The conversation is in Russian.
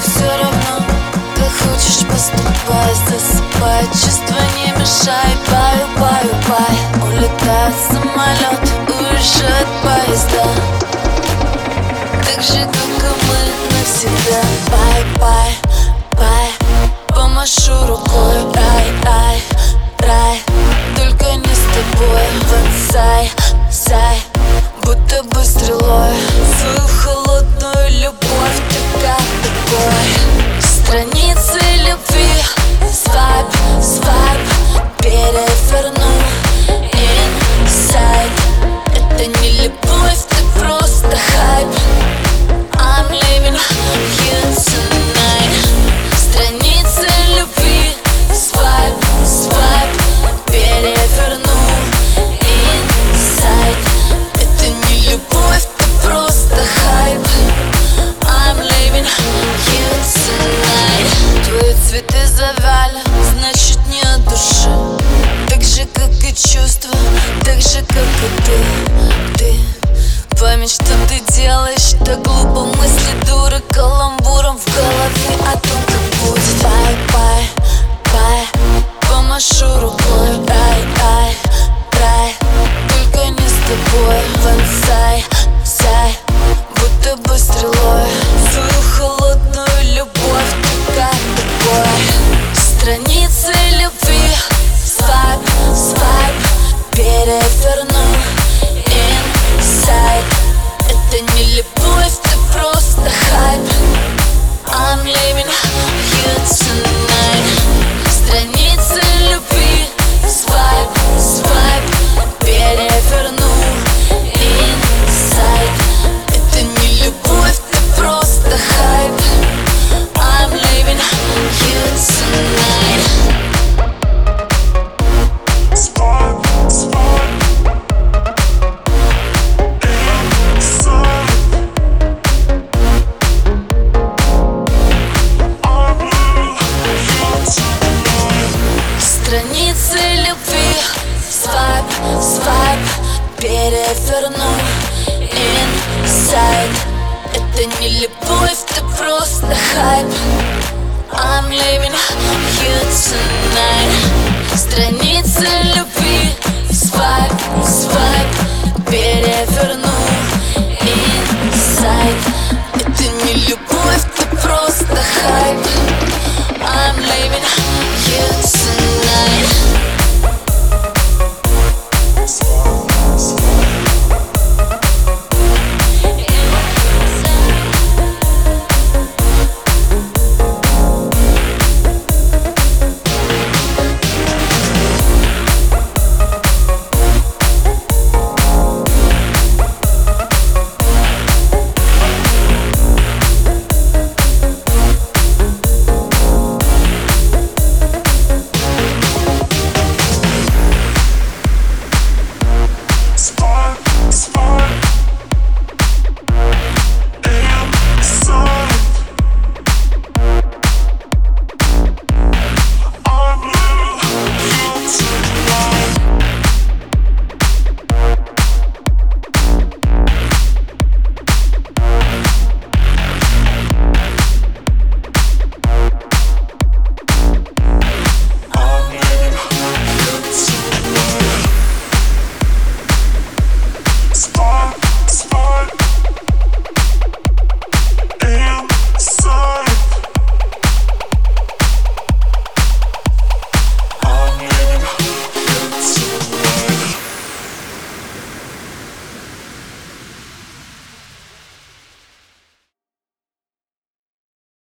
все равно Как хочешь поступай, засыпай Чувства не мешай, паю, паю, пай. Улетает самолет, уезжает поезда. Так же, как и мы навсегда. Пай, пай, пай Помашу рукой, рай, рай, рай Только не с тобой, вансай, сай Будто бы так же, как и ты, ты Память, что ты делаешь, так глупо. Мысли дуры Каламбуром в голове о том, как будет. Пай, пай, пай, помашу рукой. Рай, рай, рай, только не с тобой Переверну Inside Это не любовь, ты просто хайп. I'm leaving you tonight